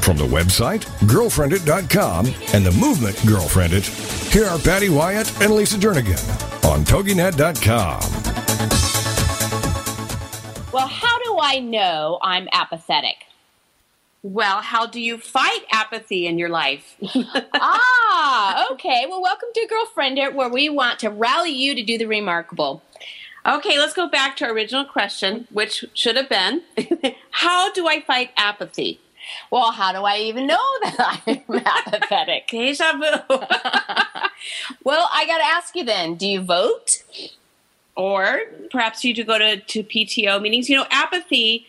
From the website, girlfriendit.com, and the movement Girlfriendit, here are Patty Wyatt and Lisa Jernigan on TogiNet.com. Well, how do I know I'm apathetic? Well, how do you fight apathy in your life? ah, okay. Well, welcome to Girlfriend It, where we want to rally you to do the remarkable. Okay, let's go back to our original question, which should have been How do I fight apathy? Well, how do I even know that I'm apathetic? Deja vu. well, I got to ask you then do you vote? Or perhaps you do go to, to PTO meetings. You know, apathy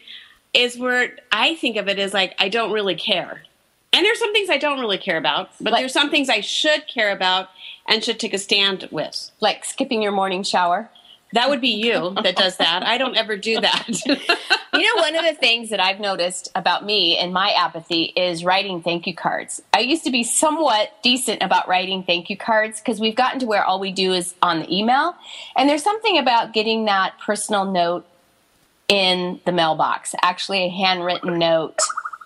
is where I think of it as like, I don't really care. And there's some things I don't really care about, but like, there's some things I should care about and should take a stand with. Like skipping your morning shower? That would be you that does that. I don't ever do that. you know, one of the things that I've noticed about me and my apathy is writing thank you cards. I used to be somewhat decent about writing thank you cards because we've gotten to where all we do is on the email. And there's something about getting that personal note in the mailbox, actually a handwritten note.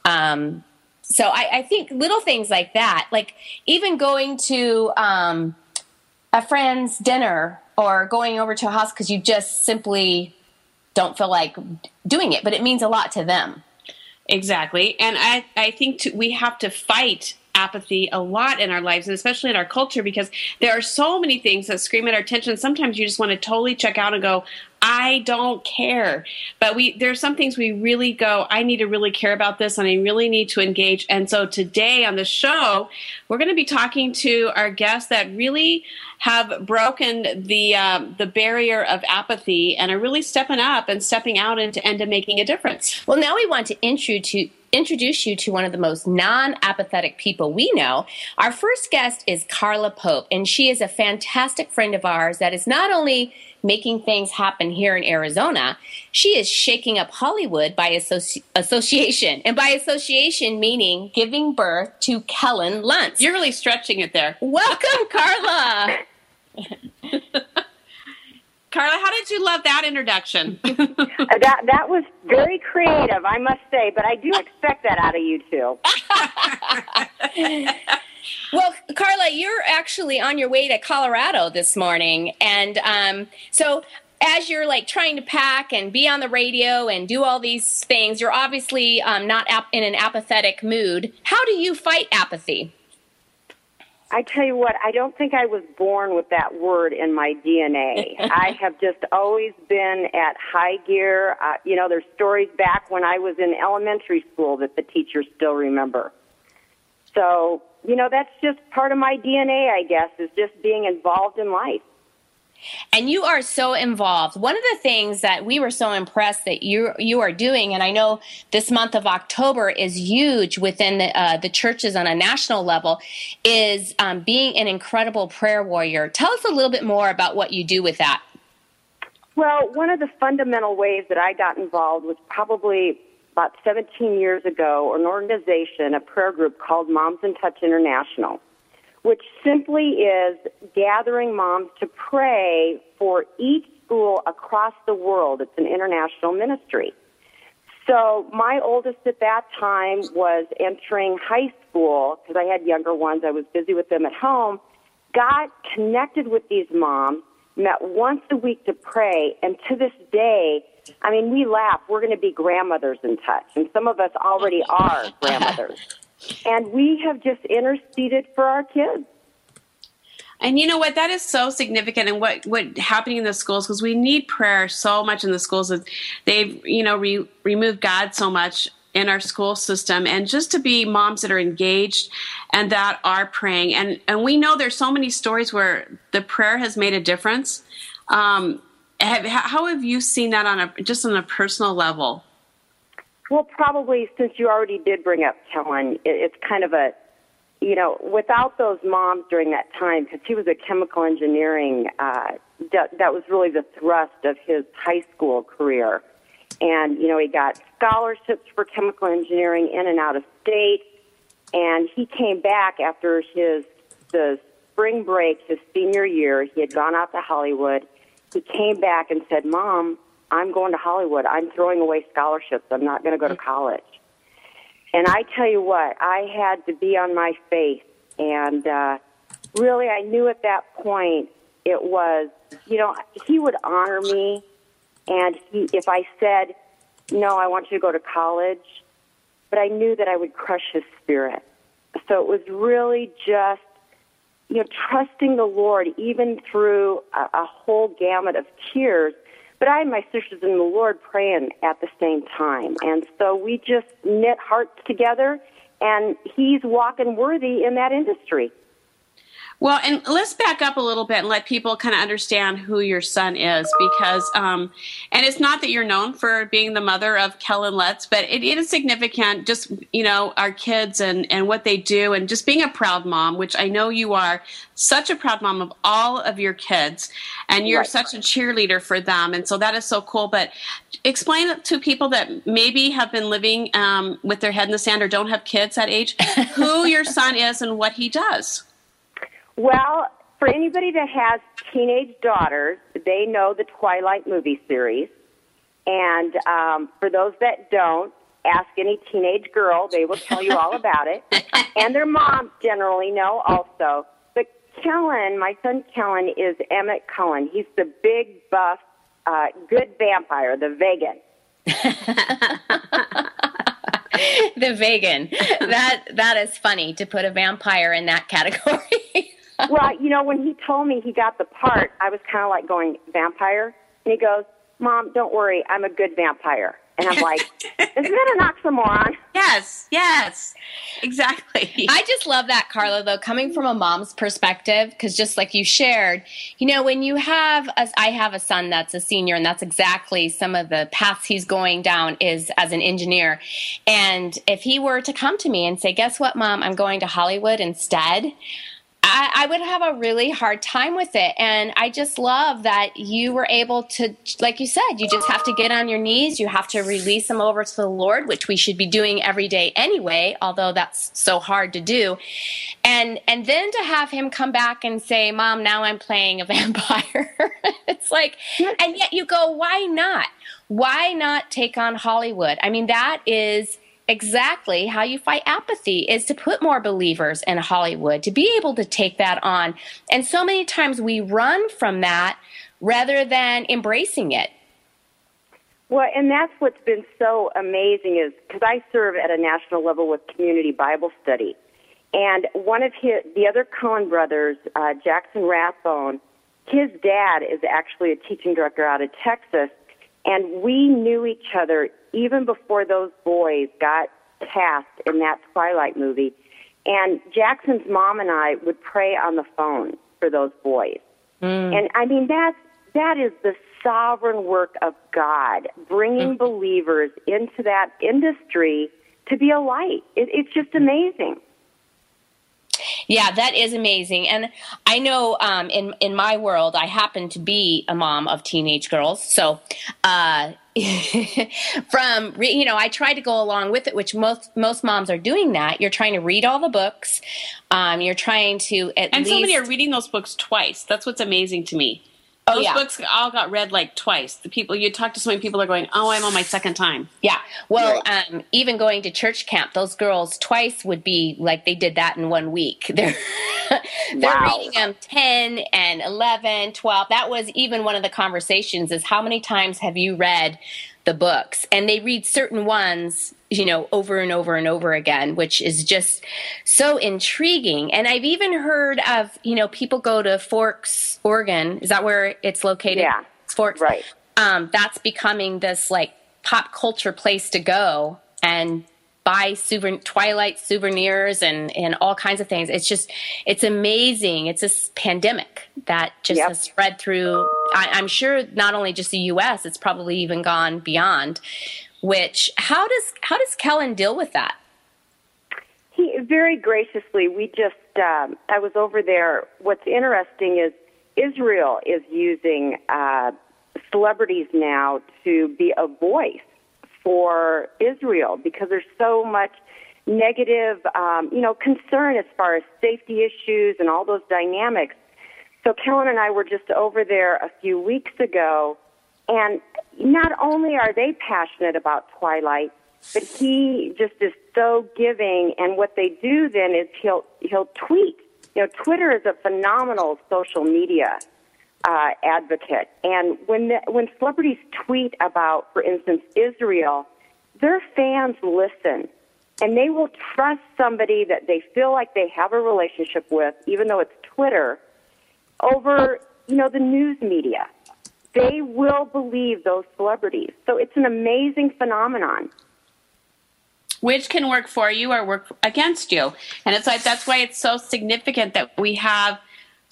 Um, so I, I, think little things like that, like even going to um, a friend's dinner or going over to a house because you just simply don't feel like doing it, but it means a lot to them. Exactly. And I, I think to, we have to fight apathy a lot in our lives and especially in our culture because there are so many things that scream at our attention. Sometimes you just want to totally check out and go, I don't care. But we there's some things we really go, I need to really care about this and I really need to engage. And so today on the show, we're going to be talking to our guests that really have broken the um, the barrier of apathy and are really stepping up and stepping out into into making a difference. Well, now we want to introduce introduce you to one of the most non apathetic people we know. Our first guest is Karla Pope, and she is a fantastic friend of ours that is not only making things happen here in Arizona, she is shaking up Hollywood by associ- association. And by association, meaning giving birth to Kellan Lutz. You're really stretching it there. Welcome, Karla. Karla, how did you love that introduction? Uh, that that was very creative, I must say, but I do expect that out of you too. well, Karla, you're actually on your way to Colorado this morning, and um, so as you're like trying to pack and be on the radio and do all these things, you're obviously um, not ap- in an apathetic mood. How do you fight apathy? I tell you what, I don't think I was born with that word in my DNA. I have just always been at high gear. Uh, you know, there's stories back when I was in elementary school that the teachers still remember. So, you know, that's just part of my DNA, I guess, is just being involved in life. And you are so involved. One of the things that we were so impressed that you you are doing, and I know this month of October is huge within the, uh, the churches on a national level, is um, being an incredible prayer warrior. Tell us a little bit more about what you do with that. Well, one of the fundamental ways that I got involved was probably about 17 years ago, an organization, a prayer group called Moms in Touch International which simply is gathering moms to pray for each school across the world. It's an international ministry. So my oldest at that time was entering high school because I had younger ones. I was busy with them at home. Got connected with these moms, met once a week to pray, and to this day, I mean, we laugh. We're going to be grandmothers in touch, and some of us already are grandmothers and we have just interceded for our kids. And you know what? That is so significant, and what what happening in the schools because we need prayer so much in the schools. That they've you know re, removed God so much in our school system, and just to be moms that are engaged and that are praying, and and we know there's so many stories where the prayer has made a difference. Um, how have you seen that on a just on a personal level? Well, probably since you already did bring up Kellan, it's kind of a you know, without those moms during that time, because he was a chemical engineering, uh, that, that was really the thrust of his high school career. And, you know, he got scholarships for chemical engineering in and out of state. And he came back after his, the spring break, his senior year. He had gone out to Hollywood. He came back and said, Mom, I'm going to Hollywood. I'm throwing away scholarships. I'm not going to go to college. And I tell you what, I had to be on my face. And uh, really, I knew at that point it was, you know, he would honor me. And he, if I said, no, I want you to go to college, but I knew that I would crush his spirit. So it was really just, you know, trusting the Lord even through a, a whole gamut of tears but I and my sisters in the Lord praying at the same time. And so we just knit hearts together, and He's walking worthy in that industry. Well, and let's back up a little bit and let people kind of understand who your son is because, um, and it's not that you're known for being the mother of Kellan Lutz, but it, it is significant just, you know, our kids and, and what they do and just being a proud mom, which I know you are such a proud mom of all of your kids and you're right. such a cheerleader for them. And so that is so cool. But explain to people that maybe have been living um, with their head in the sand or don't have kids that age who your son is and what he does. Well, for anybody that has teenage daughters, they know the Twilight movie series. And um, for those that don't, ask any teenage girl. They will tell you all about it. and their moms generally know also. But Kellan, my son Kellan, is Emmett Cullen. He's the big, buff, uh, good vampire, the vegan. the vegan. That that is funny to put a vampire in that category well, you know, when he told me he got the part, I was kind of like going, vampire? And he goes, Mom, don't worry, I'm a good vampire. And I'm like, isn't that an oxymoron? Yes, yes, exactly. I just love that, Karla, though, coming from a mom's perspective, because just like you shared, you know, when you have, a, I have a son that's a senior, and that's exactly some of the paths he's going down is as an engineer. And if he were to come to me and say, guess what, mom, I'm going to Hollywood instead, I, I, would have a really hard time with it. And I just love that you were able to, like you said, you just have to get on your knees. You have to release them over to the Lord, which we should be doing every day anyway, although that's so hard to do. And, and then to have him come back and say, Mom, now I'm playing a vampire. it's like, and yet you go, why not? Why not take on Hollywood? I mean, that is exactly how you fight apathy is to put more believers in Hollywood, to be able to take that on. And so many times we run from that rather than embracing it. Well, and that's what's been so amazing is because I serve at a national level with community Bible study. And one of his, the other Cullen brothers, uh, Jackson Rathbone, his dad is actually a teaching director out of Texas. And we knew each other even before those boys got cast in that Twilight movie. And Jackson's mom and I would pray on the phone for those boys. Mm. And I mean, that's, that is the sovereign work of God, bringing mm. believers into that industry to be a light. It, it's just amazing. Yeah, that is amazing. And I know um, in in my world, I happen to be a mom of teenage girls. So, uh, from you know, I try to go along with it, which most most moms are doing. That you're trying to read all the books. Um, you're trying to at least and least, so many are reading those books twice. That's what's amazing to me. Oh, Those yeah. books all got read like twice. The people you talk to so many people are going, "Oh, I'm on my second time." Yeah. Well, um, even going to church camp, those girls twice would be like they did that in one week. They're they're wow. reading them 10 and 11, 12. That was even one of the conversations is how many times have you read the books and they read certain ones you know over and over and over again which is just so intriguing. And i've even heard of you know people go to forks oregon. Is that where it's located? Yeah. Forks. Right. Um, that's becoming this like pop culture place to go and buy souvenir, Twilight souvenirs and, and all kinds of things. It's just, it's amazing. It's this pandemic that just Yep. has spread through, I, I'm sure not only just the U.S., it's probably even gone beyond. Which, how does how does Kellan deal with that? He very graciously. We just. Um, I was over there. What's interesting is Israel is using uh, celebrities now to be a voice for Israel because there's so much negative, um, you know, concern as far as safety issues and all those dynamics. So Kellan and I were just over there a few weeks ago, and not only are they passionate about Twilight, but he just is so giving. And what they do then is he'll he'll tweet. You know, Twitter is a phenomenal social media uh, advocate, and when the, when celebrities tweet about, for instance, Israel, their fans listen, and they will trust somebody that they feel like they have a relationship with, even though it's Twitter, over you know the news media. They will believe those celebrities. So it's an amazing phenomenon. which can work for you or work against you. And it's like that's why it's so significant that we have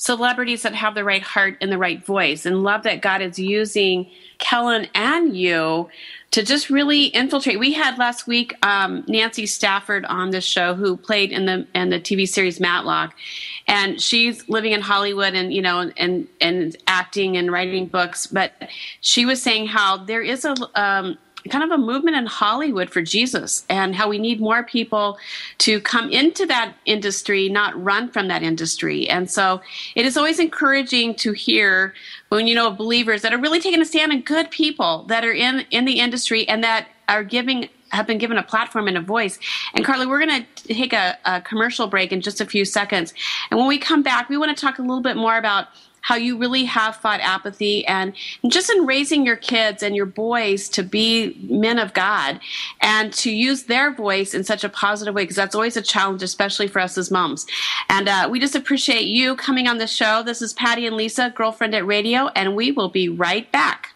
celebrities that have the right heart and the right voice and love that God is using Kellan and you to just really infiltrate. We had last week um, Nancy Stafford on the show who played in the in the TV series Matlock, and she's living in Hollywood and you know and and acting and writing books. But she was saying how there is a um, kind of a movement in Hollywood for Jesus and how we need more people to come into that industry, not run from that industry. And so it is always encouraging to hear when you know of believers that are really taking a stand and good people that are in in the industry and that are giving have been given a platform and a voice. And Carly, we're going to take a, a commercial break in just a few seconds. And when we come back, we want to talk a little bit more about how you really have fought apathy and just in raising your kids and your boys to be men of God and to use their voice in such a positive way because that's always a challenge, especially for us as moms. And uh, we just appreciate you coming on the show. This is Patty and Lisa, Girlfriendit Radio, and we will be right back.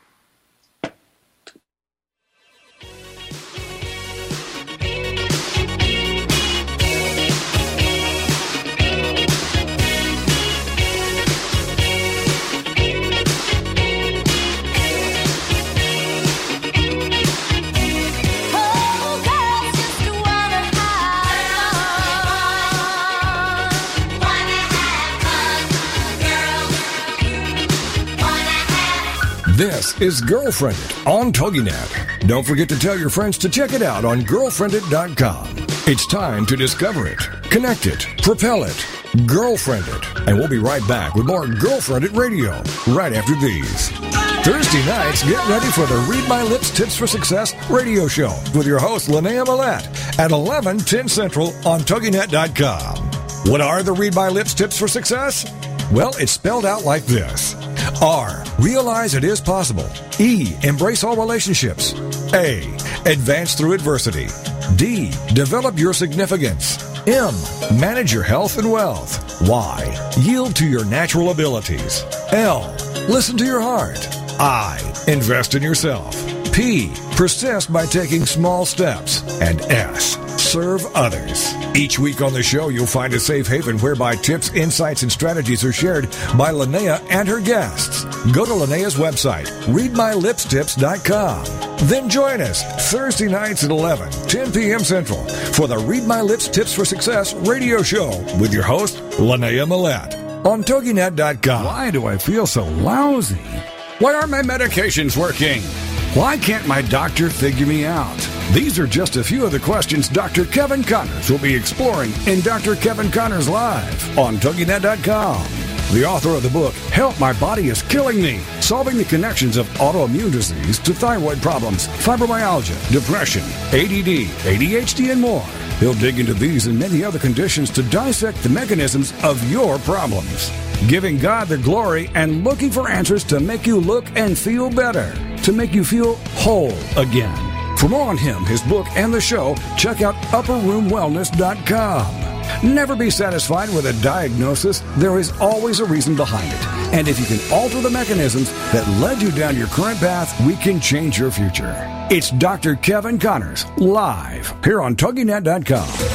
This is Girlfriendit on TogiNet. Don't forget to tell your friends to check it out on girlfriendit.com. It's time to discover it, connect it, propel it, girlfriendit. And we'll be right back with more Girlfriendit Radio right after these. Thursday nights, get ready for the Read My Lips Tips for Success radio show with your host, Linnea Millette at 11, 10 Central on TogiNet.com. What are the Read My Lips Tips for Success? Well, it's spelled out like this. R. Realize it is possible. E. Embrace all relationships. A. Advance through adversity. D. Develop your significance. M. Manage your health and wealth. Y. Yield to your natural abilities. L. Listen to your heart. I. Invest in yourself. P. Persist by taking small steps. And S. Serve others. Each week on the show, you'll find a safe haven whereby tips, insights, and strategies are shared by Linnea and her guests. Go to Linnea's website, readmylipstips.com. Then join us Thursday nights at 11, 10 p.m. Central for the Read My Lips Tips for Success radio show with your host, Linnea Millette on TogiNet.com. Why do I feel so lousy? Why aren't my medications working? Why can't my doctor figure me out? These are just a few of the questions Dr. Kevin Connors will be exploring in Dr. Kevin Connors Live on TogiNet.com. The author of the book, Help My Body is Killing Me, solving the connections of autoimmune disease to thyroid problems, fibromyalgia, depression, ADD, ADHD, and more. He'll dig into these and many other conditions to dissect the mechanisms of your problems. giving God the glory and looking for answers to make you look and feel better, to make you feel whole again. For more on him, his book, and the show, check out upperroomwellness.com. Never be satisfied with a diagnosis. There is always a reason behind it. And if you can alter the mechanisms that led you down your current path, we can change your future. It's Dr. Kevin Connors, live here on TogiNet.com.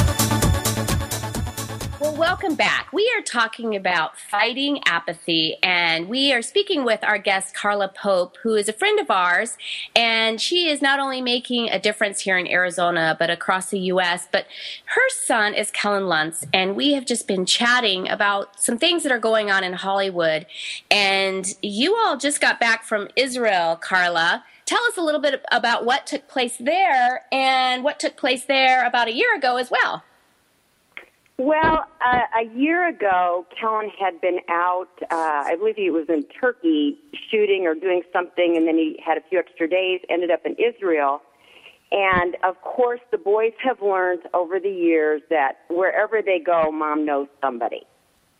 Welcome back. We are talking about fighting apathy, and we are speaking with our guest, Karla Pope, who is a friend of ours. And she is not only making a difference here in Arizona, but across the U.S. But her son is Kellan Lutz, and we have just been chatting about some things that are going on in Hollywood. And you all just got back from Israel, Karla. Tell us a little bit about what took place there and what took place there about a year ago as well. Well, uh, a year ago, Kellan had been out, uh, I believe he was in Turkey shooting or doing something, and then he had a few extra days, ended up in Israel. And of course, the boys have learned over the years that wherever they go, mom knows somebody.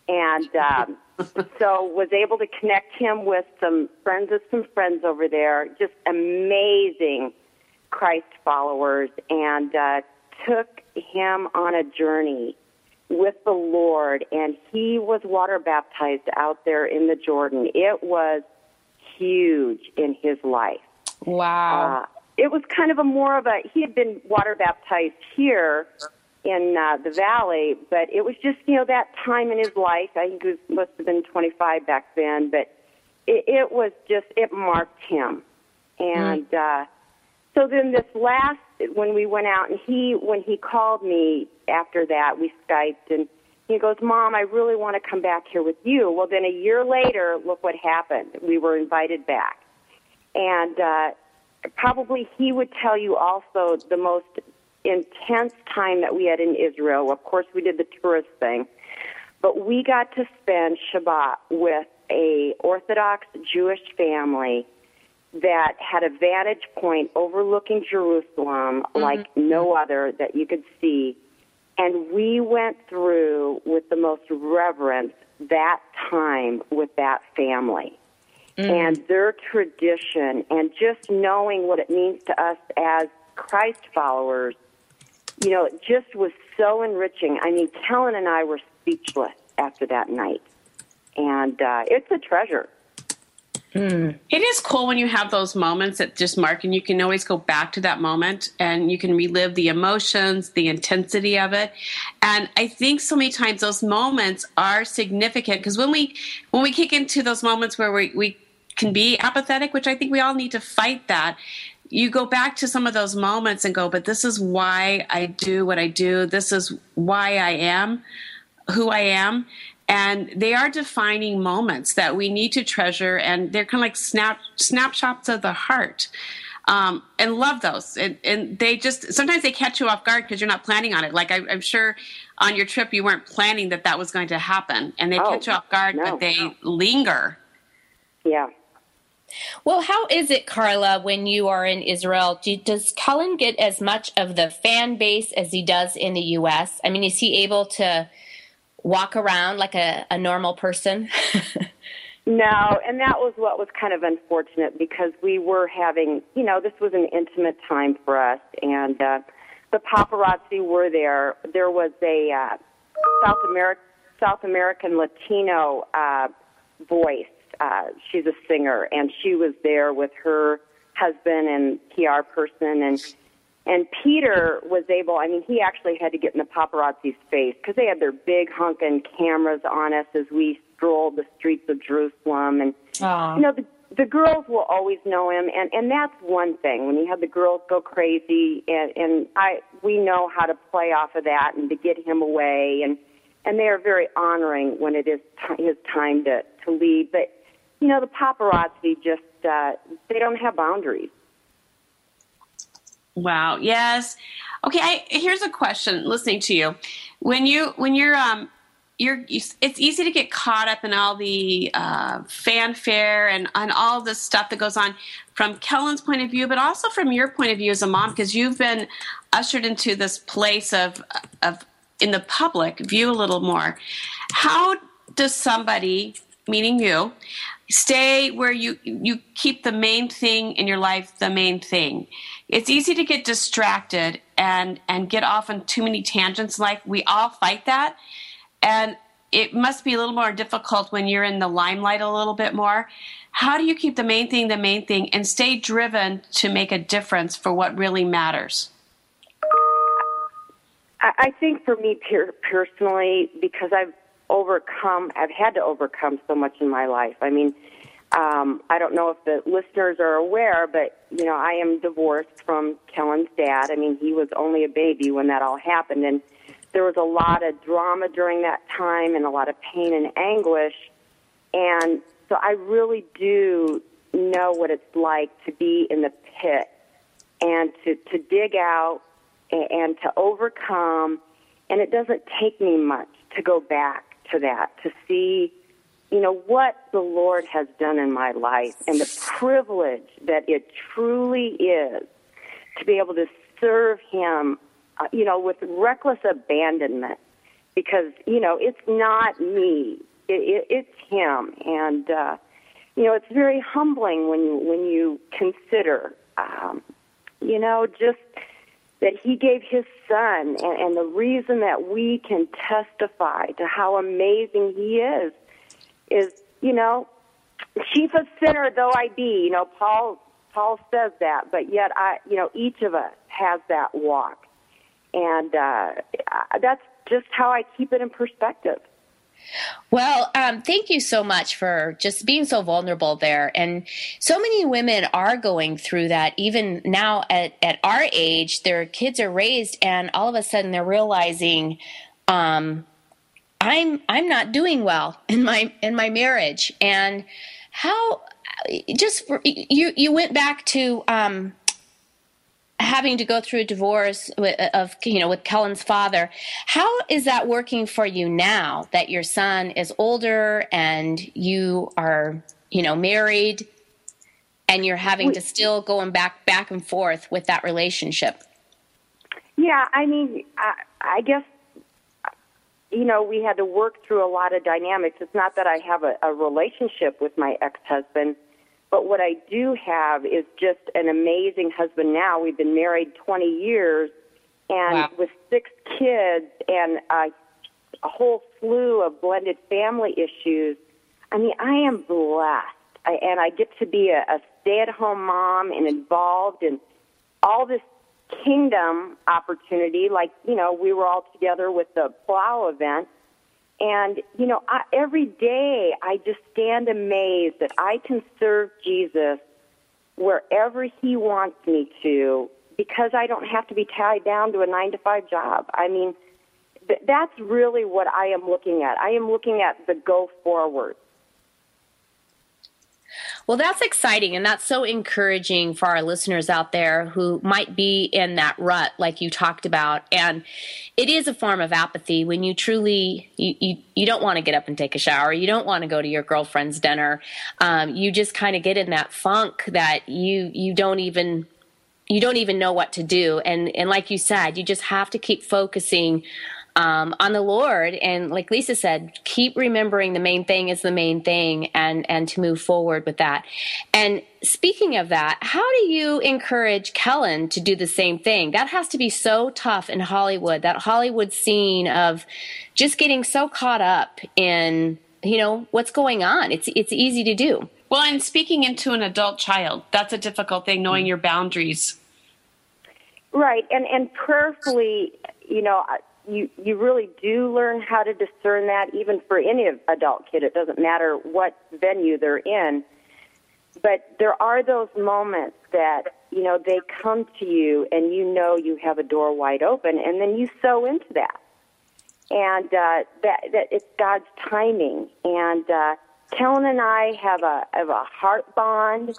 And um, so was able to connect him with some friends of some friends over there, just amazing Christ followers, and uh, took him on a journey with the Lord, and he was water baptized out there in the Jordan. It was huge in his life. Wow. Uh, it was kind of a more of a, he had been water baptized here in uh, the valley, but it was just, you know, that time in his life. I think he was, must have been 25 back then, but it, it was just, it marked him. And, uh, so then this last when we went out and he when he called me after that we skyped and he goes mom i really want to come back here with you. Well then a year later look what happened. We were invited back. And uh probably he would tell you also the most intense time that we had in israel. Of course we did the tourist thing. But we got to spend shabbat with a orthodox jewish family that had a vantage point overlooking Jerusalem like no other that you could see. And we went through with the most reverence that time with that family and their tradition and just knowing what it means to us as Christ followers. You know, it just was so enriching. I mean, Kellan and I were speechless after that night. And uh, it's a treasure. Hmm. It is cool when you have those moments that just mark, and you can always go back to that moment and you can relive the emotions, the intensity of it. And I think so many times those moments are significant because when we when we kick into those moments where we, we can be apathetic, which I think we all need to fight that. You go back to some of those moments and go, but this is why I do what I do. This is why I am who I am. And they are defining moments that we need to treasure, and they're kind of like snap snapshots of the heart. Um, and love those. And, and they just sometimes they catch you off guard because you're not planning on it. Like I, I'm sure on your trip you weren't planning that that was going to happen, and they Oh, catch you off guard, no. but they linger. Yeah. Well, how is it, Karla, when you are in Israel? Do, does Cullen get as much of the fan base as he does in the U.S.? I mean, is he able to walk around like a, a normal person? No, and that was what was kind of unfortunate because we were having, you know, this was an intimate time for us, and uh, the paparazzi were there. There was a uh, South American South American Latino uh, voice. Uh, she's a singer, and she was there with her husband and PR person, and and Peter was able. I mean, he actually had to get in the paparazzi's face because they had their big honking cameras on us as we strolled the streets of Jerusalem, and Aw. you know the the girls will always know him, and and that's one thing. When you have the girls go crazy, and and I we know how to play off of that and to get him away, and and they are very honoring when it is t- his time to to leave. But you know the paparazzi just uh, they don't have boundaries. Wow. Yes. Okay. I, here's a question. Listening to you, when you when you're um you're it's easy to get caught up in all the uh, fanfare and and all the stuff that goes on from Kellan's point of view, but also from your point of view as a mom, because you've been ushered into this place of of in the public view a little more. How does somebody, meaning you, stay where you you keep the main thing in your life the main thing? It's easy to get distracted and and get off on too many tangents. Like we all fight that, and it must be a little more difficult when you're in the limelight a little bit more. How do you keep the main thing the main thing and stay driven to make a difference for what really matters? I think for me personally, because I've overcome, I've had to overcome so much in my life. I mean, um, I don't know if the listeners are aware, but you know, I am divorced from Kellan's dad. I mean, he was only a baby when that all happened, and there was a lot of drama during that time and a lot of pain and anguish. And so I really do know what it's like to be in the pit and to, to dig out and, and to overcome. And it doesn't take me much to go back to that, to see, you know, what the Lord has done in my life and the privilege that it truly is to be able to serve Him uh, you know, with reckless abandonment because, you know, it's not me. It, it, it's him. And, uh, you know, it's very humbling when you, when you consider, um, you know, just that he gave his son and, and the reason that we can testify to how amazing he is is, you know, chief of sinner though I be, you know, Paul Paul says that, but yet I, you know, each of us has that walk and uh, that's just how I keep it in perspective. Well, um, thank you so much for just being so vulnerable there. And so many women are going through that, even now at, at our age, their kids are raised, and all of a sudden they're realizing, um, I'm I'm not doing well in my in my marriage, and how just you you went back to um, having to go through a divorce uh, of you know with Kellan's father. How is that working for you now that your son is older and you are you know married and you're having to still going back back and forth with that relationship? Yeah, I mean, I, I guess you know we had to work through a lot of dynamics. It's not that I have a, a relationship with my ex-husband but what I do have is just an amazing husband now. We've been married 20 years and wow. with six kids and a, a whole slew of blended family issues. I mean, I am blessed. I, and I get to be a, a stay at home mom and involved in all this kingdom opportunity. Like, you know, we were all together with the plow event and, you know, I, every day I just stand amazed that I can serve Jesus wherever he wants me to because I don't have to be tied down to a nine to five job. I mean, th- that's really what I am looking at. I am looking at the go forward. Well, that's exciting and that's so encouraging for our listeners out there who might be in that rut like you talked about. And it is a form of apathy when you truly you, you, you don't want to get up and take a shower. You don't want to go to your girlfriend's dinner. Um, you just kind of get in that funk that you you don't even you don't even know what to do. And and like you said, you just have to keep focusing um, on the Lord. And like Lisa said, keep remembering the main thing is the main thing and, and to move forward with that. And speaking of that, how do you encourage Kellan to do the same thing? That has to be so tough in Hollywood, that Hollywood scene of just getting so caught up in, you know, what's going on. It's, it's easy to do. Well, and speaking into an adult child, that's a difficult thing, knowing your boundaries. Right. And, and prayerfully, you know, you you really do learn how to discern that even for any adult kid. It doesn't matter what venue they're in. But there are those moments that you know they come to you and you know you have a door wide open and then you sew into that. And uh, that that it's God's timing. And uh, Kellan and I have a have a heart bond.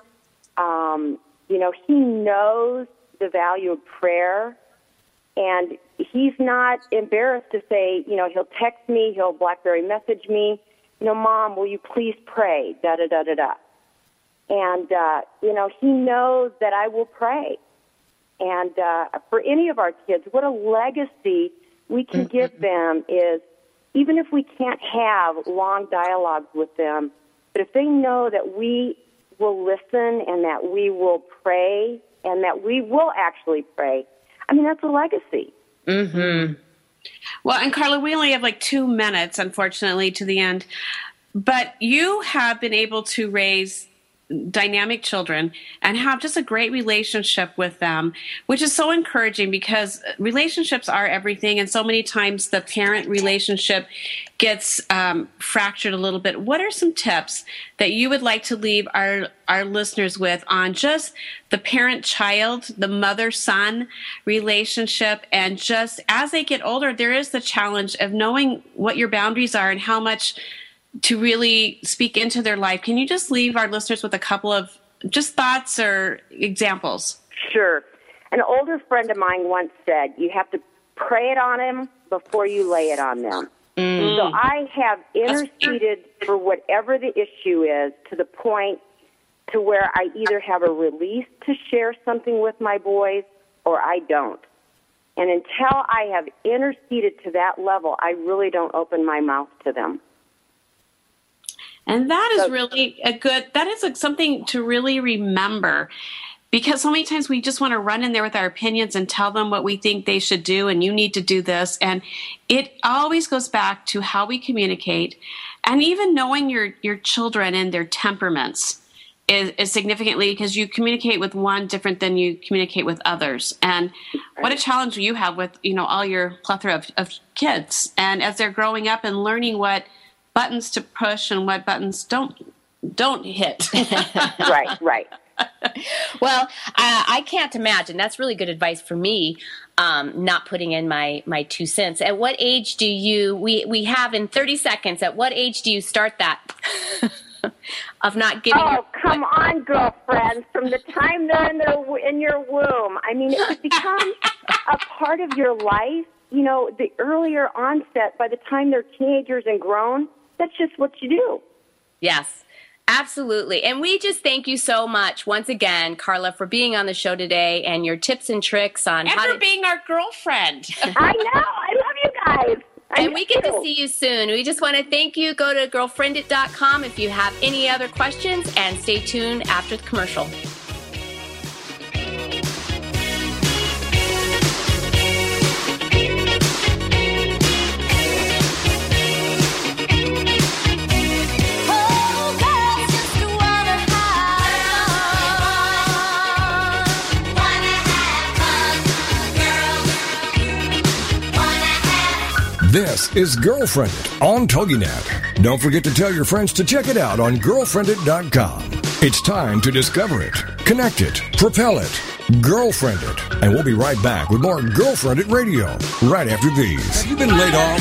Um, you know he knows the value of prayer, and he's not embarrassed to say, you know, he'll text me, he'll BlackBerry message me, you know, Mom, will you please pray? Da da da da da. And uh, you know, he knows that I will pray. And uh, for any of our kids, what a legacy we can give them is even if we can't have long dialogues with them, but if they know that we will listen and that we will pray and that we will actually pray, I mean, that's a legacy. Mm-hmm. Well, and Karla, we only have like two minutes, unfortunately, to the end. But you have been able to raise dynamic children and have just a great relationship with them, which is so encouraging because relationships are everything. And so many times the parent relationship gets um, fractured a little bit. What are some tips that you would like to leave our, our listeners with on just the parent child, the mother son relationship? And just as they get older, there is the challenge of knowing what your boundaries are and how much to really speak into their life. Can you just leave our listeners with a couple of just thoughts or examples? Sure. An older friend of mine once said, you have to pray it on him before you lay it on them. Mm. So I have interceded for whatever the issue is to the point to where I either have a release to share something with my boys or I don't. And until I have interceded to that level, I really don't open my mouth to them. And that is So- really a good, that is a, something to really remember because so many times we just want to run in there with our opinions and tell them what we think they should do and you need to do this. And it always goes back to how we communicate and even knowing your, your children and their temperaments. Is, is significantly because you communicate with one different than you communicate with others and what a challenge you have with you know all your plethora of, of kids and as they're growing up and learning what buttons to push and what buttons don't don't hit. right, right. Well, uh, I can't imagine. That's really good advice for me. Um, not putting in my my two cents. At what age do you? We we have in thirty seconds. At what age do you start that? of not giving. Oh, come on, girlfriends. From the time they're in, their, in your womb. I mean, it becomes a part of your life. You know, the earlier onset, by the time they're teenagers and grown, that's just what you do. Yes, absolutely. And we just thank you so much once again, Karla, for being on the show today and your tips and tricks on and how for to. being our girlfriend. I know. I love you guys. I and we miss get to see you soon. We just want to thank you. Go to girlfriendit.com if you have any other questions and stay tuned after the commercial. This is Girlfriendit on TogiNet. Don't forget to tell your friends to check it out on girlfriendit.com. It's time to discover it, connect it, propel it, girlfriend it. And we'll be right back with more Girlfriendit Radio right after these. Have you been laid off,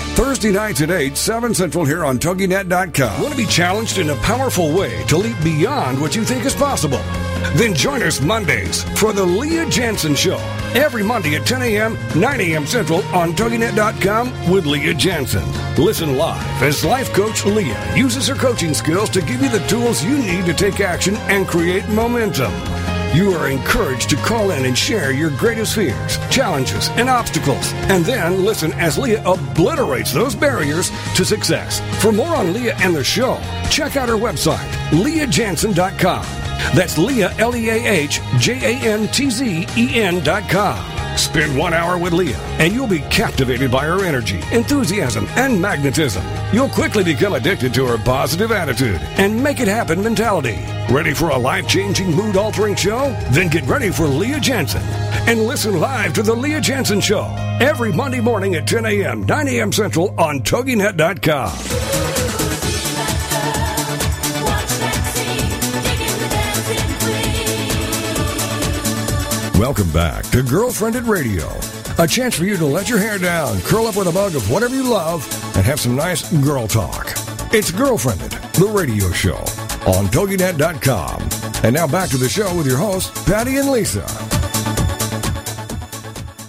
Thursday nights at 8, 7 Central here on TogiNet.com. Want to be challenged in a powerful way to leap beyond what you think is possible? Then join us Mondays for the Leah Jantzen Show. Every Monday at 10 a.m., 9 a.m. Central on TogiNet.com with Leah Jantzen. Listen live as life coach Leah uses her coaching skills to give you the tools you need to take action and create momentum. You are encouraged to call in and share your greatest fears, challenges, and obstacles, and then listen as Leah obliterates those barriers to success. For more on Leah and the show, check out her website, leahjantzen.com. That's Leah, L E A H J A N T Z E N.com. Spend one hour with Leah, and you'll be captivated by her energy, enthusiasm, and magnetism. You'll quickly become addicted to her positive attitude and make it happen mentality. Ready for a life changing, mood altering show? Then get ready for Leah Jantzen and listen live to The Leah Jantzen Show every Monday morning at 10 a.m., 9 a.m. Central on TogiNet.com. Welcome back to Girlfriendit Radio, a chance for you to let your hair down, curl up with a mug of whatever you love, and have some nice girl talk. It's Girlfriendit, the radio show on TogiNet.com. And now back to the show with your hosts, Patty and Lisa.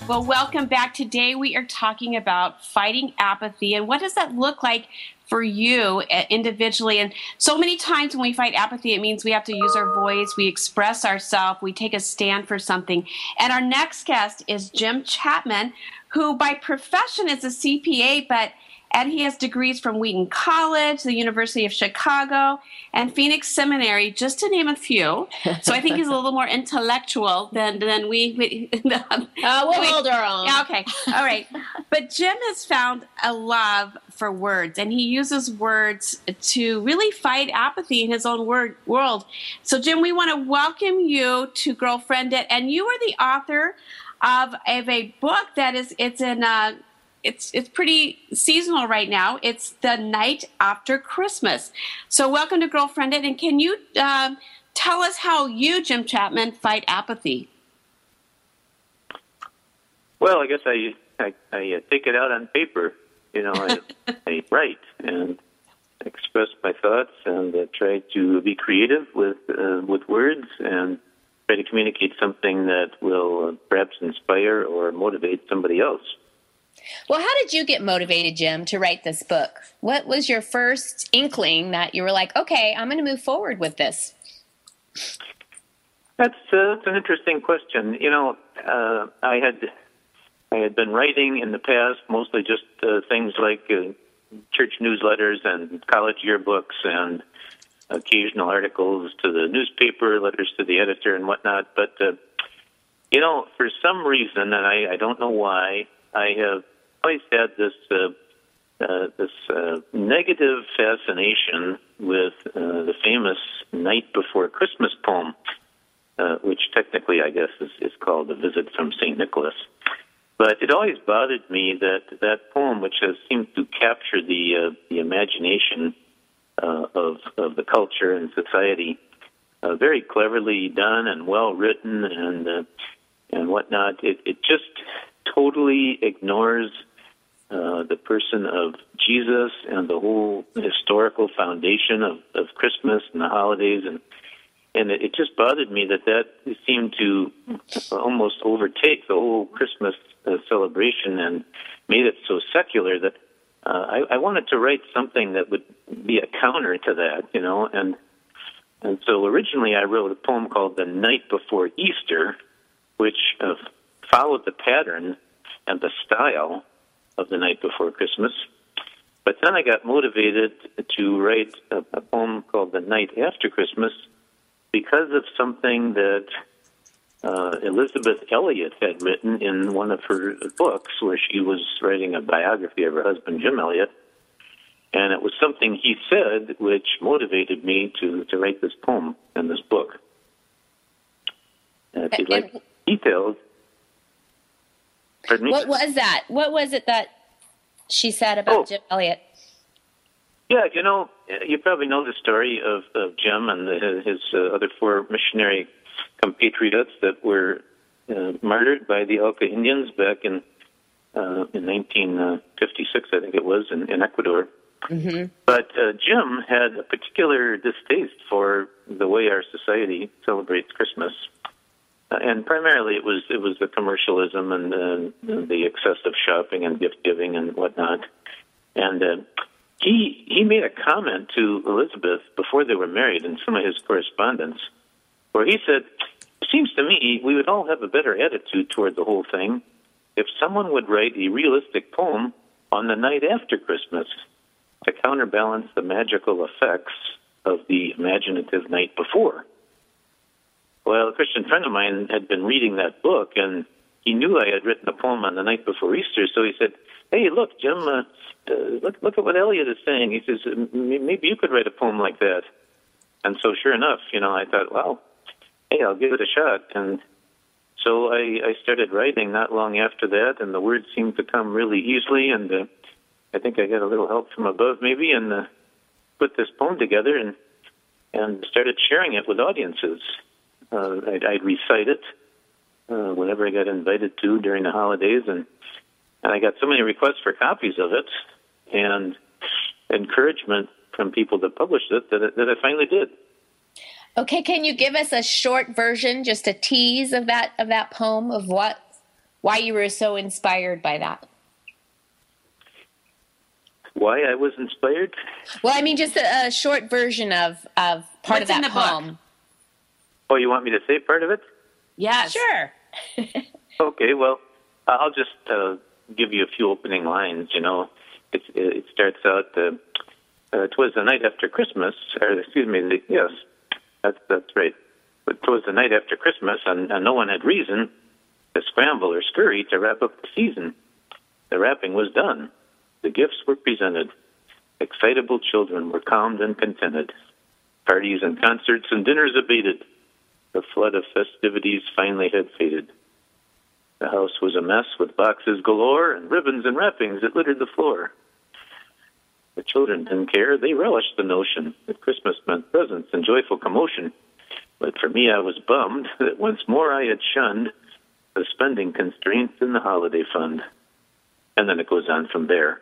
Well, welcome back. Today we are talking about fighting apathy and what does that look like for you uh, individually. And so many times when we fight apathy, it means we have to use our voice, we express ourselves, we take a stand for something. And our next guest is Jim Chapman, who by profession is a CPA, but and he has degrees from Wheaton College, the University of Chicago, and Phoenix Seminary, just to name a few. So I think he's a little more intellectual than than we. we Uh, we'll we- hold our own. Yeah, okay, all right. But Jim has found a love for words, and he uses words to really fight apathy in his own word world. So, Jim, we want to welcome you to Girlfriendit, and you are the author of, of a book that is it's in. Uh, it's it's pretty seasonal right now. It's the night after Christmas. So welcome to Girlfriendit, and can you um, tell us how you, Jim Chapman, fight apathy? Well, I guess I I, I uh, take it out on paper. You know, I, I write and express my thoughts and uh, try to be creative with uh, with words and try to communicate something that will uh, perhaps inspire or motivate somebody else. Well, how did you get motivated, Jim, to write this book? What was your first inkling that you were like, okay, I'm going to move forward with this? That's, uh, that's an interesting question. You know, uh, I had I had been writing in the past, mostly just uh, things like uh, church newsletters and college yearbooks and occasional articles to the newspaper, letters to the editor, and whatnot. But uh, you know, for some reason, and I, I don't know why, I have always had this uh, uh, this uh, negative fascination with uh, the famous "Night Before Christmas" poem, uh, which technically, I guess, is, is called "A Visit from Saint Nicholas." But it always bothered me that that poem, which has seemed to capture the uh, the imagination uh, of of the culture and society, uh, very cleverly done and well written and uh, and whatnot, it, it just totally ignores uh, the person of Jesus and the whole historical foundation of, of Christmas and the holidays. And and it, it just bothered me that that seemed to almost overtake the whole Christmas uh, celebration and made it so secular that uh, I, I wanted to write something that would be a counter to that, you know, and and so originally I wrote a poem called "The Night Before Easter," which uh, followed the pattern and the style of "The Night Before Christmas." But then I got motivated to write a, a poem called "The Night After Christmas," because of something that uh, Elisabeth Elliot had written in one of her books, where she was writing a biography of her husband Jim Elliot, and it was something he said which motivated me to to write this poem and this book. Uh, if you'd like details, pardon me. What was that? What was it that she said about Oh. Jim Elliot? Yeah, you know, you probably know the story of, of Jim and the, his uh, other four missionary compatriots that were uh, murdered by the Auca Indians back in uh, in 1956, I think it was, in, in Ecuador. Mm-hmm. But uh, Jim had a particular distaste for the way our society celebrates Christmas, and primarily it was it was the commercialism and uh, the excessive shopping and gift giving and whatnot. And uh, he he made a comment to Elizabeth before they were married in some of his correspondence, where he said, seems to me we would all have a better attitude toward the whole thing if someone would write a realistic poem on the night after Christmas to counterbalance the magical effects of the imaginative night before. Well, a Christian friend of mine had been reading that book, and he knew I had written a poem on the night before Easter, so he said, "Hey, look, Jim, uh, uh, look, look at what Elliot is saying." He says, "M- "Maybe you could write a poem like that." And so, sure enough, you know, I thought, "Well, hey, I'll give it a shot." And so I, I started writing not long after that, and the words seemed to come really easily, and uh, I think I got a little help from above, maybe, and uh, put this poem together and and started sharing it with audiences. Uh, I'd, I'd recite it uh, whenever I got invited to during the holidays, and and I got so many requests for copies of it, and encouragement from people that published it that it, that I finally did. Okay, can you give us a short version, just a tease of that of that poem of what why you were so inspired by that? Why I was inspired? Well, I mean, just a, a short version of of part What's of in that the book? Poem. Oh, you want me to say part of it? Yes. Sure. Okay, well, I'll just uh, give you a few opening lines. You know, it, it starts out, uh, uh, "Twas the night after Christmas," or excuse me, the, yes, that's that's right. But 'twas the night after Christmas, and, and no one had reason to scramble or scurry to wrap up the season. The wrapping was done. The gifts were presented. Excitable children were calmed and contented. Parties and concerts and dinners abated. The flood of festivities finally had faded. The house was a mess with boxes galore and ribbons and wrappings that littered the floor. The children didn't care. They relished the notion that Christmas meant presents and joyful commotion. But for me, I was bummed that once more I had shunned the spending constraints in the holiday fund. And then it goes on from there.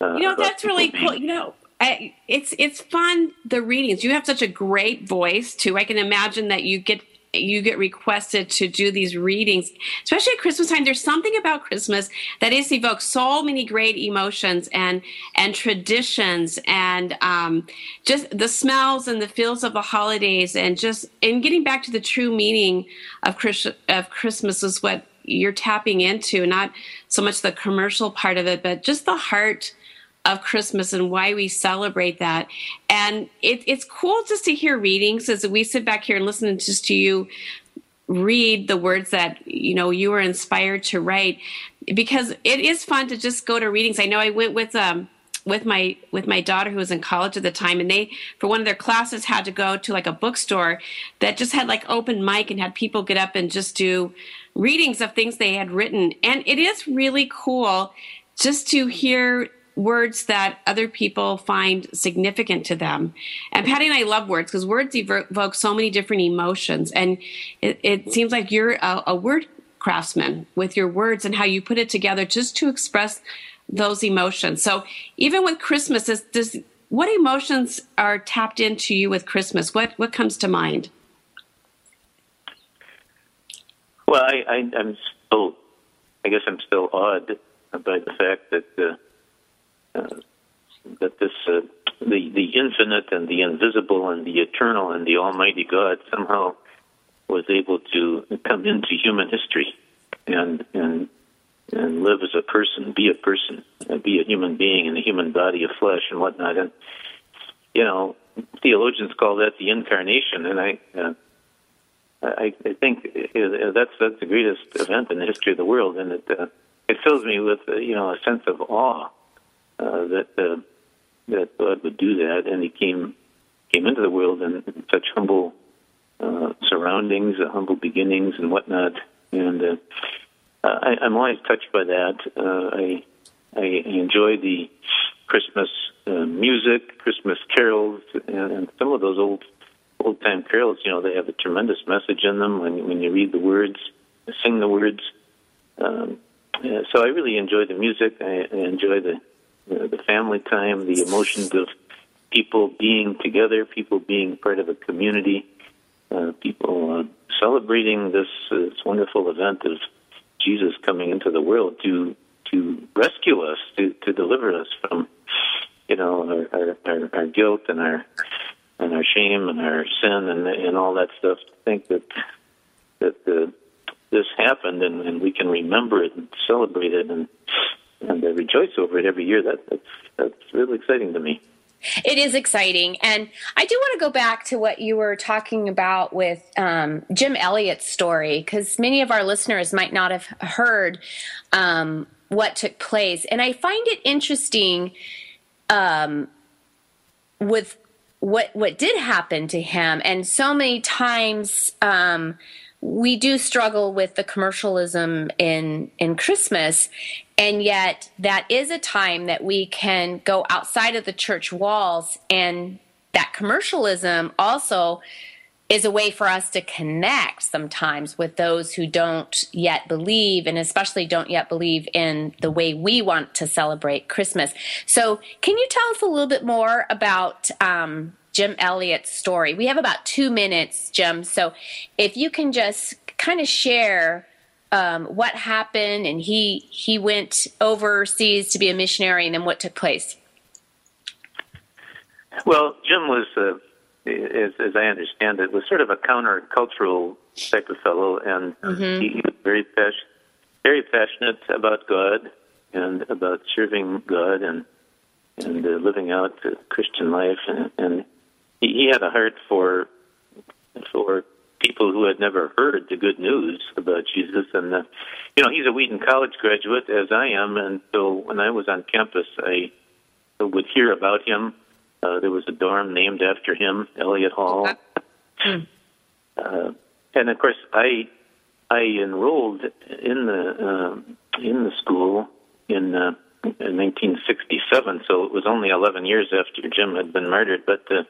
Uh, You know, that's really cool. You know, It's it's fun the readings. You have such a great voice too. I can imagine that you get you get requested to do these readings, especially at Christmas time. There's something about Christmas that is evokes so many great emotions and and traditions and um, just the smells and the feels of the holidays and just and getting back to the true meaning of of Christmas is what you're tapping into, not so much the commercial part of it, but just the heart of Christmas and why we celebrate that. And it, it's cool just to hear readings as we sit back here and listen just to you read the words that you know you were inspired to write. Because it is fun to just go to readings. I know i went with um with my with my daughter who was in college at the time and they for one of their classes had to go to like a bookstore that just had like open mic and had people get up and just do readings of things they had written. And it is really cool just to hear words that other people find significant to them. And Patty and I love words because words evoke so many different emotions. And it, it seems like you're a, a word craftsman with your words and how you put it together just to express those emotions. So even with Christmas, is, does what emotions are tapped into you with Christmas? What what comes to mind? Well, I, I, I'm still, I guess I'm still awed by the fact that uh, that this uh, the the infinite and the invisible and the eternal and the Almighty God somehow was able to come into human history and and and live as a person, be a person, uh, be a human being in a human body of flesh and whatnot. And you know, theologians call that the incarnation, and I. Uh, I, I think uh, that's that's the greatest event in the history of the world, and it uh, it fills me with uh, you know a sense of awe uh, that uh, that God would do that, and He came came into the world in, in such humble uh, surroundings, uh, humble beginnings, and whatnot. And uh, I, I'm always touched by that. Uh, I I enjoy the Christmas uh, music, Christmas carols, and, and some of those old old time carols. You know, they have a tremendous message in them when when you read the words, sing the words. Um, yeah, so I really enjoy the music. I, I enjoy the the family time, the emotions of people being together, people being part of a community, uh, people uh, celebrating this uh, this wonderful event of Jesus coming into the world to to rescue us, to to deliver us from you know our our, our, guilt and our and our shame and our sin and and all that stuff. To think that that uh, this happened, and, and we can remember it and celebrate it and and uh, rejoice over it every year. That that's that's really exciting to me. It is exciting. And I do want to go back to what you were talking about with um, Jim Elliot's story, because many of our listeners might not have heard um, what took place. And I find it interesting um, with what what did happen to him, and so many times um, we do struggle with the commercialism in in Christmas, and yet that is a time that we can go outside of the church walls, and that commercialism also is a way for us to connect sometimes with those who don't yet believe and especially don't yet believe in the way we want to celebrate Christmas. So, can you tell us a little bit more about um, Jim Elliot's story? We have about two minutes, Jim. So, if you can just kind of share. Um, what happened and he he went overseas to be a missionary and then what took place Well, Jim was, uh, as, as I understand it, was sort of a countercultural type of fellow, and he, he was very passionate, very passionate about God and about serving God and and uh, living out the Christian life, and, and he, he had a heart for for people who had never heard the good news about Jesus. And uh, you know, he's a Wheaton College graduate, as I am, and so when I was on campus, I would hear about him. Uh, there was a dorm named after him, Elliott Hall. Uh, and of course, I I enrolled in the um, in the school in, uh, in 1967. So it was only 11 years after Jim had been murdered. But uh,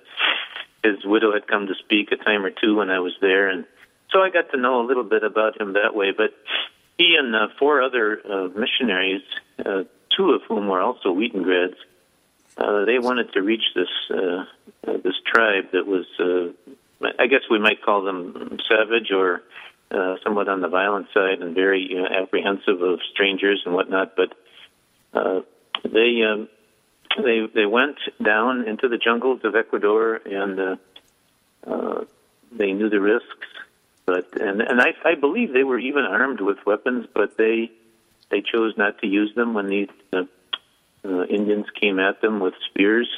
his widow had come to speak a time or two when I was there, and so I got to know a little bit about him that way. But he and uh, four other uh, missionaries, uh, two of whom were also Wheaton grads, uh, they wanted to reach this uh, uh, this tribe that was, uh, I guess we might call them savage or uh, somewhat on the violent side and very you know, apprehensive of strangers and whatnot. But uh, they um, they they went down into the jungles of Ecuador and uh, uh, they knew the risks. But and and I, I believe they were even armed with weapons, but they they chose not to use them when these uh, uh, Indians came at them with spears.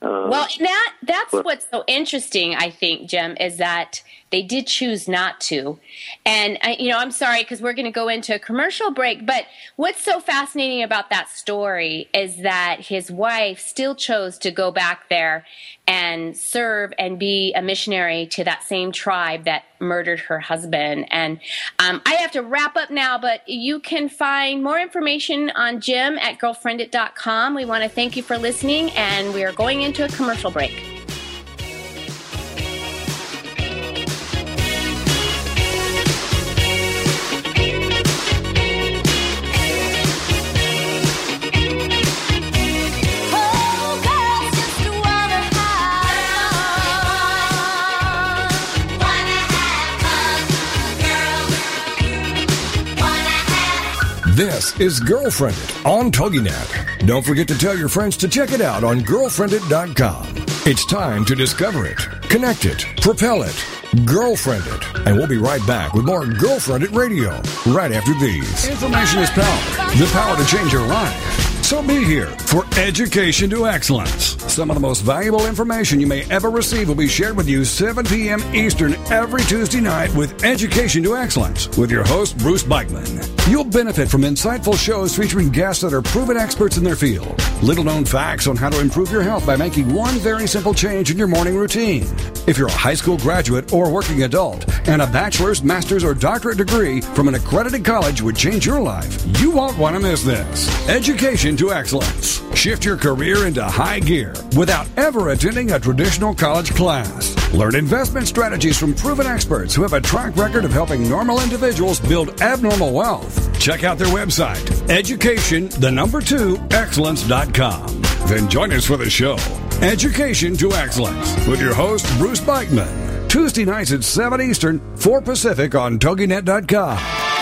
Uh, Well, and that that's Well- what's so interesting, I think, Jim, is that they did choose not to. And I, you know, I'm sorry because we're going to go into a commercial break, but what's so fascinating about that story is that his wife still chose to go back there and serve and be a missionary to that same tribe that murdered her husband. And um, I have to wrap up now, but you can find more information on Jim at girlfriendit.com. We want to thank you for listening, and we are going into a commercial break. This is Girlfriendit on TogiNet. Don't forget to tell your friends to check it out on girlfriendit.com. It's time to discover it, connect it, propel it, girlfriend it. And we'll be right back with more Girlfriendit Radio right after these. Information is power, the power to change your life. So be here for Education to Excellence. Some of the most valuable information you may ever receive will be shared with you 7 p.m. Eastern every Tuesday night with Education to Excellence with your host, Bruce Beichman. You'll benefit from insightful shows featuring guests that are proven experts in their field. Little known facts on how to improve your health by making one very simple change in your morning routine. If you're a high school graduate or working adult and a bachelor's, master's, or doctorate degree from an accredited college would change your life, you won't want to miss this. Education to Excellence. Shift your career into high gear without ever attending a traditional college class. Learn investment strategies from proven experts who have a track record of helping normal individuals build abnormal wealth. Check out their website, education, the number two, excellence.com. Then join us for the show, Education to Excellence, with your host, Bruce Beichman. Tuesday nights at 7 Eastern, 4 Pacific on TogiNet.com.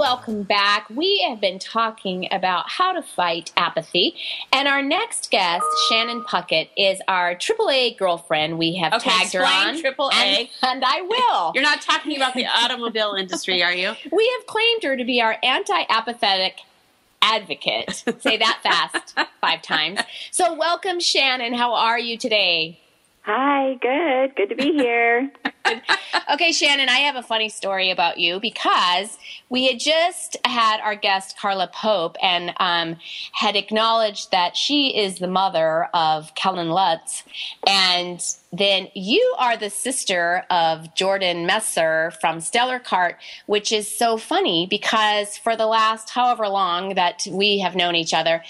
Welcome back. We have been talking about how to fight apathy. And our next guest, Shannon Puckett, is our AAA girlfriend. We have Okay, tagged her on. AAA. And, and I will. You're not talking about the automobile industry, are you? we have claimed her to be our anti apathetic advocate. Say that fast five times. So, welcome, Shannon. How are you today? Hi, good. Good to be here. Okay, Shannon, I have a funny story about you because we had just had our guest Karla Pope and um, had acknowledged that she is the mother of Kellan Lutz, and then you are the sister of Jordan Messer from Stellar Kart, which is so funny because for the last however long that we have known each other,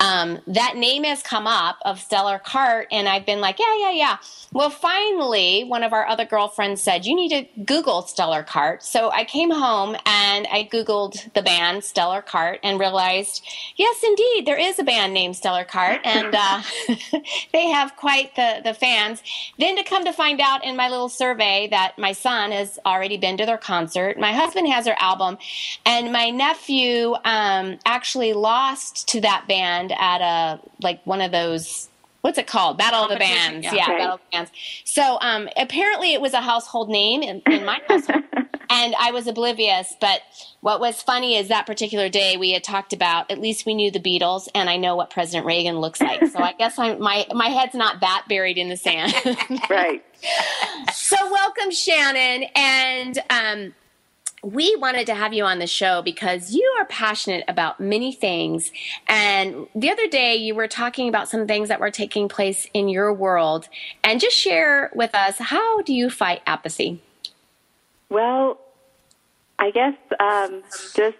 um, that name has come up of Stellar Kart, and I've been like, yeah, yeah, yeah. Well, finally, one of our other girlfriends said, you need to Google Stellar Kart. So I came home and I Googled the band Stellar Kart and realized, yes, indeed, there is a band named Stellar Kart, and uh, they have quite the, the fans. Then to come to find out in my little survey that my son has already been to their concert, my husband has their album, and my nephew um, actually lost to that band at a like one of those. What's it called? Battle of the Bands. yeah. Yeah, Okay. Battle of the Bands. So um, apparently it was a household name in, in my household. and I was oblivious. But what was funny is that particular day we had talked about at least we knew the Beatles, and I know what President Reagan looks like. So I guess I'm, my my head's not that buried in the sand. Right. so welcome, Shannon, and um, we wanted to have you on the show because you are passionate about many things. And the other day, you were talking about some things that were taking place in your world, and just share with us how do you fight apathy? Well, I guess um, just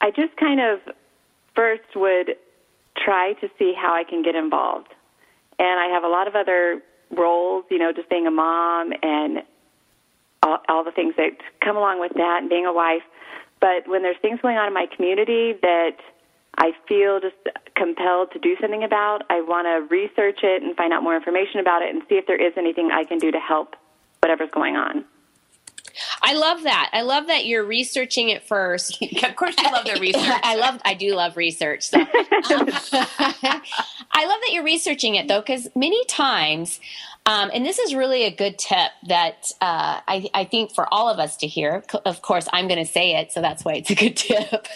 I just kind of first would try to see how I can get involved, and I have a lot of other roles, you know, just being a mom and all, all the things that come along with that, and being a wife. But when there's things going on in my community that I feel just compelled to do something about, I want to research it and find out more information about it and see if there is anything I can do to help whatever's going on. I love that. I love that you're researching it first. of course, you love the research. I love. I do love research. So. Um, I love that you're researching it though, because many times, um, and this is really a good tip that uh, I, I think for all of us to hear. Of course, I'm going to say it, so that's why it's a good tip.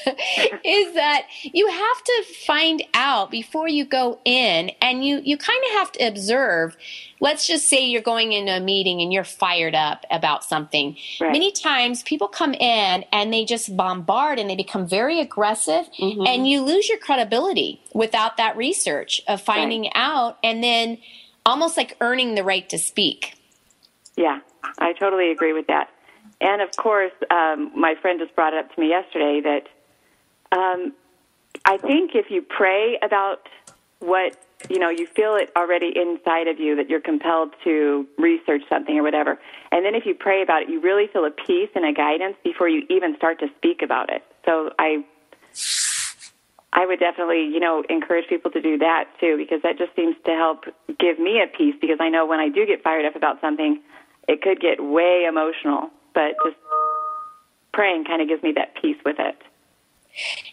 is that you have to find out before you go in, and you you kind of have to observe. Let's just say you're going into a meeting and you're fired up about something. Right. Many times people come in and they just bombard and they become very aggressive and you lose your credibility without that research of finding out and then almost like earning the right to speak. Yeah, I totally agree with that. And of course, um, my friend just brought it up to me yesterday that um, I think if you pray about what you know, you feel it already inside of you that you're compelled to research something or whatever, and then if you pray about it, you really feel a peace and a guidance before you even start to speak about it. So I, I would definitely, you know, encourage people to do that too because that just seems to help give me a peace because I know when I do get fired up about something, it could get way emotional, but just praying kind of gives me that peace with it.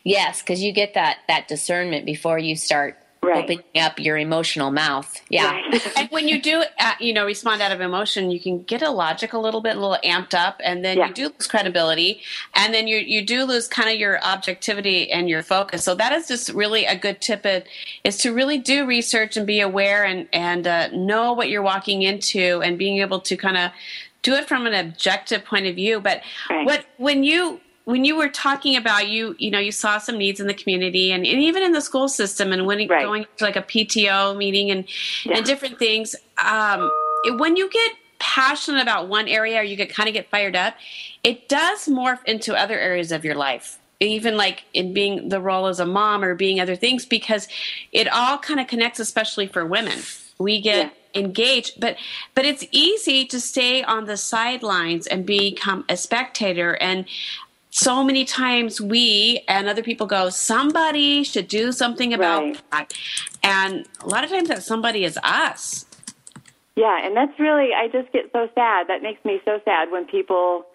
Yes, because you get that that discernment before you start Right. opening up your emotional mouth. Yeah. Right. and when you do, uh, you know, respond out of emotion, you can get a logic a little bit, a little amped up, and then Yeah. you do lose credibility, and then you you do lose kind of your objectivity and your focus. So that is just really a good tip. It is to really do research and be aware and and uh, know what you're walking into, and being able to kind of do it from an objective point of view. But Right. what when you when you were talking about you you know you saw some needs in the community and, and even in the school system and when Right. going to like a PTO meeting and Yeah. and different things um, it- when you get passionate about one area or you get kind of get fired up it does morph into other areas of your life even like in being the role as a mom or being other things because it all kind of connects especially for women we get engaged but but it's easy to stay on the sidelines and become a spectator and so many times we and other people go somebody should do something about Right. that and a lot of times that somebody is us Yeah, and that's really I just get so sad. That makes me so sad when people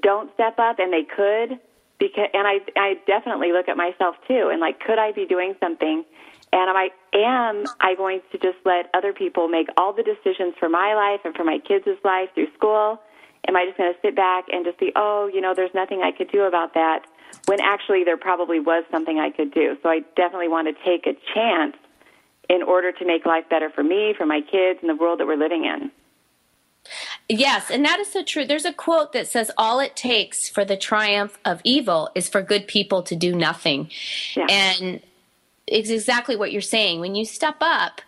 don't step up and they could because and I I definitely look at myself too and like could I be doing something and am I am I going to just let other people make all the decisions for my life and for my kids' life through school? Am I just going to sit back and just be, "Oh, you know, there's nothing I could do about that." When actually there probably was something I could do. So I definitely want to take a chance in order to make life better for me, for my kids, and the world that we're living in. Yes, and that is so true. There's a quote that says, All it takes for the triumph of evil is for good people to do nothing. Yeah. And it's exactly what you're saying. When you step up,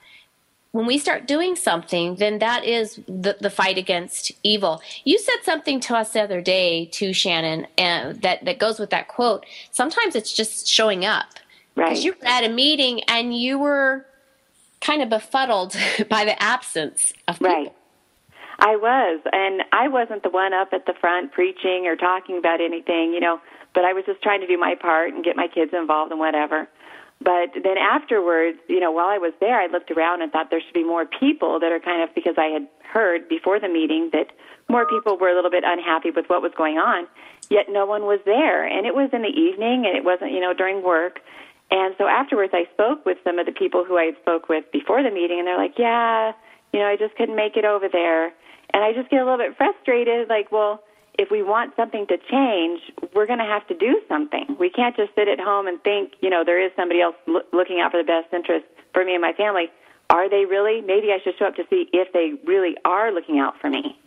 when we start doing something, then that is the, the fight against evil. You said something to us the other day, too, Shannon, and that, that goes with that quote. Sometimes it's just showing up. Right. Because you were at a meeting and you were kind of befuddled by the absence of people. Right. I was, and I wasn't the one up at the front preaching or talking about anything, you know, but I was just trying to do my part and get my kids involved and whatever. But then afterwards, you know, while I was there, I looked around and thought there should be more people that are kind of because I had heard before the meeting that more people were a little bit unhappy with what was going on, yet no one was there. And it was in the evening and it wasn't, you know, during work. And so afterwards I spoke with some of the people who I had spoke with before the meeting and they're like, "Yeah, you know, I just couldn't make it over there." And I just get a little bit frustrated like, well, if we want something to change, we're going to have to do something. We can't just sit at home and think, you know, there is somebody else lo- looking out for the best interest for me and my family. Are they really? Maybe I should show up to see if they really are looking out for me.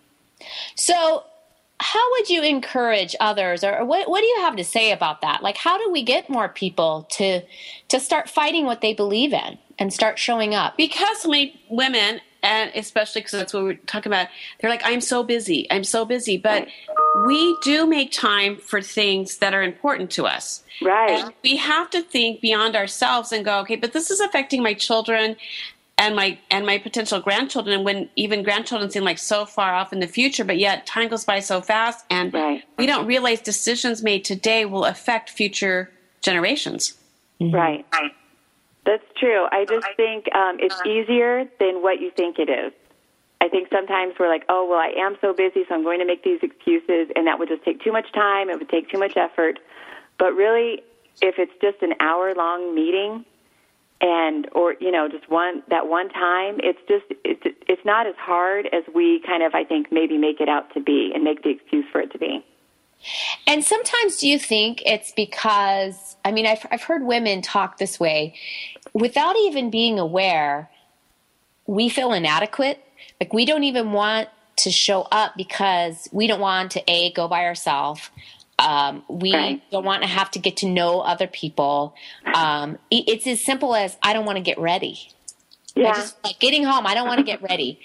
So, how would you encourage others, or what, what do you have to say about that? Like, how do we get more people to to start fighting what they believe in and start showing up? because so many women and especially because that's what we're talking about. They're like i'm so busy. I'm so busy. But we do make time for things that are important to us. Right. and we have to think beyond ourselves and go okay but this is affecting my children and my and my potential grandchildren and when even grandchildren seem like so far off in the future but yet time goes by so fast and Right. we don't realize decisions made today will affect future generations. Right. That's true. I just think um, it's easier than what you think it is. I think sometimes we're like, oh, well, I am so busy, so I'm going to make these excuses, and that would just take too much time. It would take too much effort. But really, if it's just an hour long meeting, and or you know just one that one time, it's just it's it's not as hard as we kind of I think maybe make it out to be and make the excuse for it to be. And sometimes, do you think it's because, I mean, I've, I've heard women talk this way without even being aware, we feel inadequate. Like, we don't even want to show up because we don't want to, A, go by ourselves. Um, we Right. don't want to have to get to know other people. Um, it- it's as simple as I don't want to get ready. Yeah. Just like getting home. I don't want to get ready.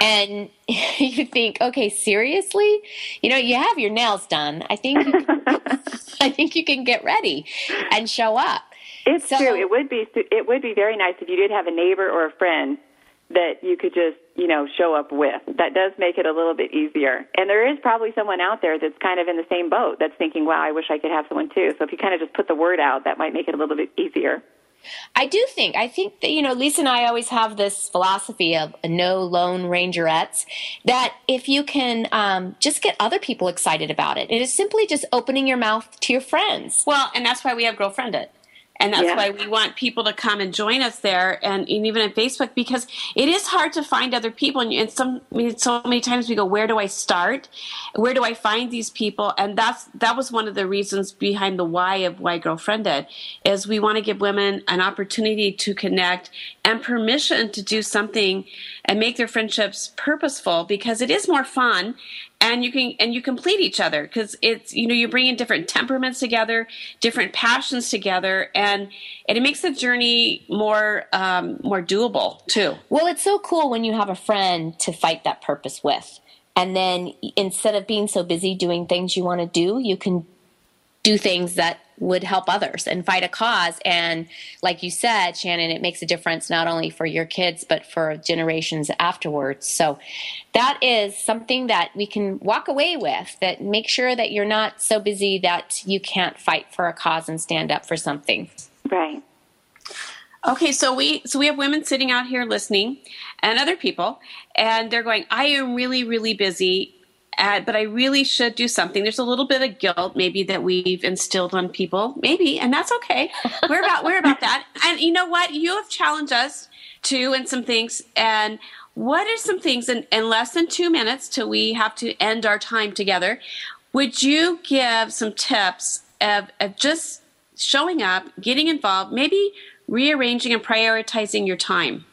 And you think, okay, seriously? You know, you have your nails done. I think you can, I think you can get ready and show up. It's So- true. It would be it would be very nice if you did have a neighbor or a friend that you could just, you know, show up with. That does make it a little bit easier. And there is probably someone out there that's kind of in the same boat that's thinking, wow, I wish I could have someone too. So if you kind of just put the word out, that might make it a little bit easier. I do think. I think that, you know, Lisa and I always have this philosophy of no lone rangerettes that if you can um, just get other people excited about it, it is simply just opening your mouth to your friends. Well, and that's why we have Girlfriendit. And that's Yeah. why we want people to come and join us there, and, and even at Facebook, because it is hard to find other people. And, and some, I mean, so many times we go, "Where do I start? Where do I find these people?" And that's that was one of the reasons behind the why of why Girlfriendit is we want to give women an opportunity to connect and permission to do something and make their friendships purposeful because it is more fun and you can and you complete each other because it's you know you're bringing different temperaments together different passions together and, and it makes the journey more um, more doable too Well, it's so cool when you have a friend to fight that purpose with. And then instead of being so busy doing things you want to do, you can do things that would help others and fight a cause. And like you said, Shannon, it makes a difference not only for your kids, but for generations afterwards. So that is something that we can walk away with that make sure that you're not so busy that you can't fight for a cause and stand up for something. Right. Okay, so we so we have women sitting out here listening, and other people, and they're going. I am really really busy, uh, but I really should do something. There's a little bit of guilt maybe that we've instilled on people, maybe, and that's okay. We're about we're about that. And you know what? You have challenged us too in some things. And what are some things in, in less than two minutes till we have to end our time together? Would you give some tips of, of just showing up, getting involved, maybe rearranging and prioritizing your time?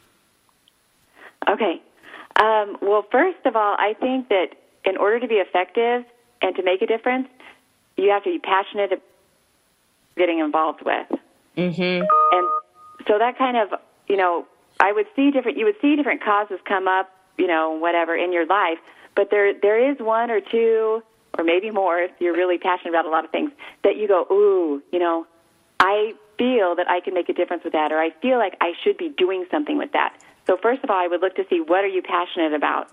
Okay. Um, well, first of all, I think that in order to be effective and to make a difference, you have to be passionate about getting involved with. Mm-hmm. And so that kind of, you know, I would see different, you would see different causes come up, you know, whatever in your life, but there, there is one or two, or maybe more if you're really passionate about a lot of things, that you go, ooh, you know, I feel that I can make a difference with that, or I feel like I should be doing something with that. So first of all, I would look to see what are you passionate about,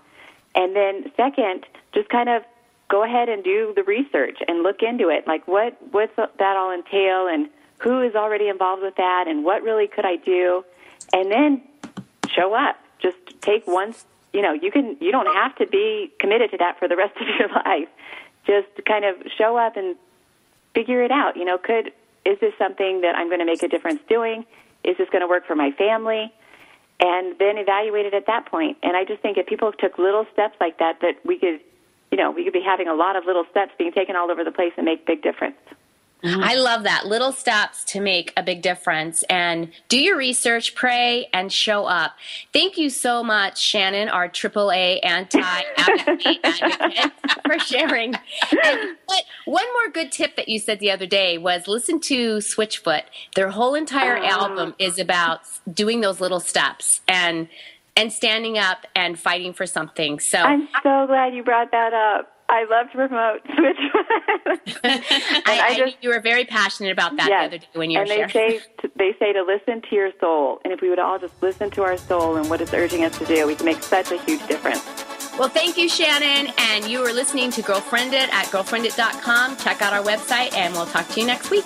and then second, just kind of go ahead and do the research and look into it. Like what what's that all entail, and who is already involved with that, and what really could I do, and then show up. Just take one. You know, you can. You don't have to be committed to that for the rest of your life. Just kind of show up and figure it out. You know, could is this something that I'm going to make a difference doing? Is this going to work for my family? And then evaluate it at that point. And I just think if people took little steps like that, that we could, you know, we could be having a lot of little steps being taken all over the place and make big difference. Mm-hmm. I love that. Little steps to make a big difference. And do your research, pray, and show up. Thank you so much, Shannon, our AAA anti advocate for sharing. And what, one more good tip that you said the other day was listen to Switchfoot. Their whole entire oh. album is about doing those little steps and and standing up and fighting for something. So I'm so glad you brought that up. I love to promote Switch. I, I, knew you were very passionate about that Yes. the other day when you were and they sharing. say to, they say to listen to your soul, and if we would all just listen to our soul and what it's urging us to do, we can make such a huge difference. Well, thank you, Shannon. And you are listening to Girlfriendit at girlfriendit.com. Check out our website, and we'll talk to you next week.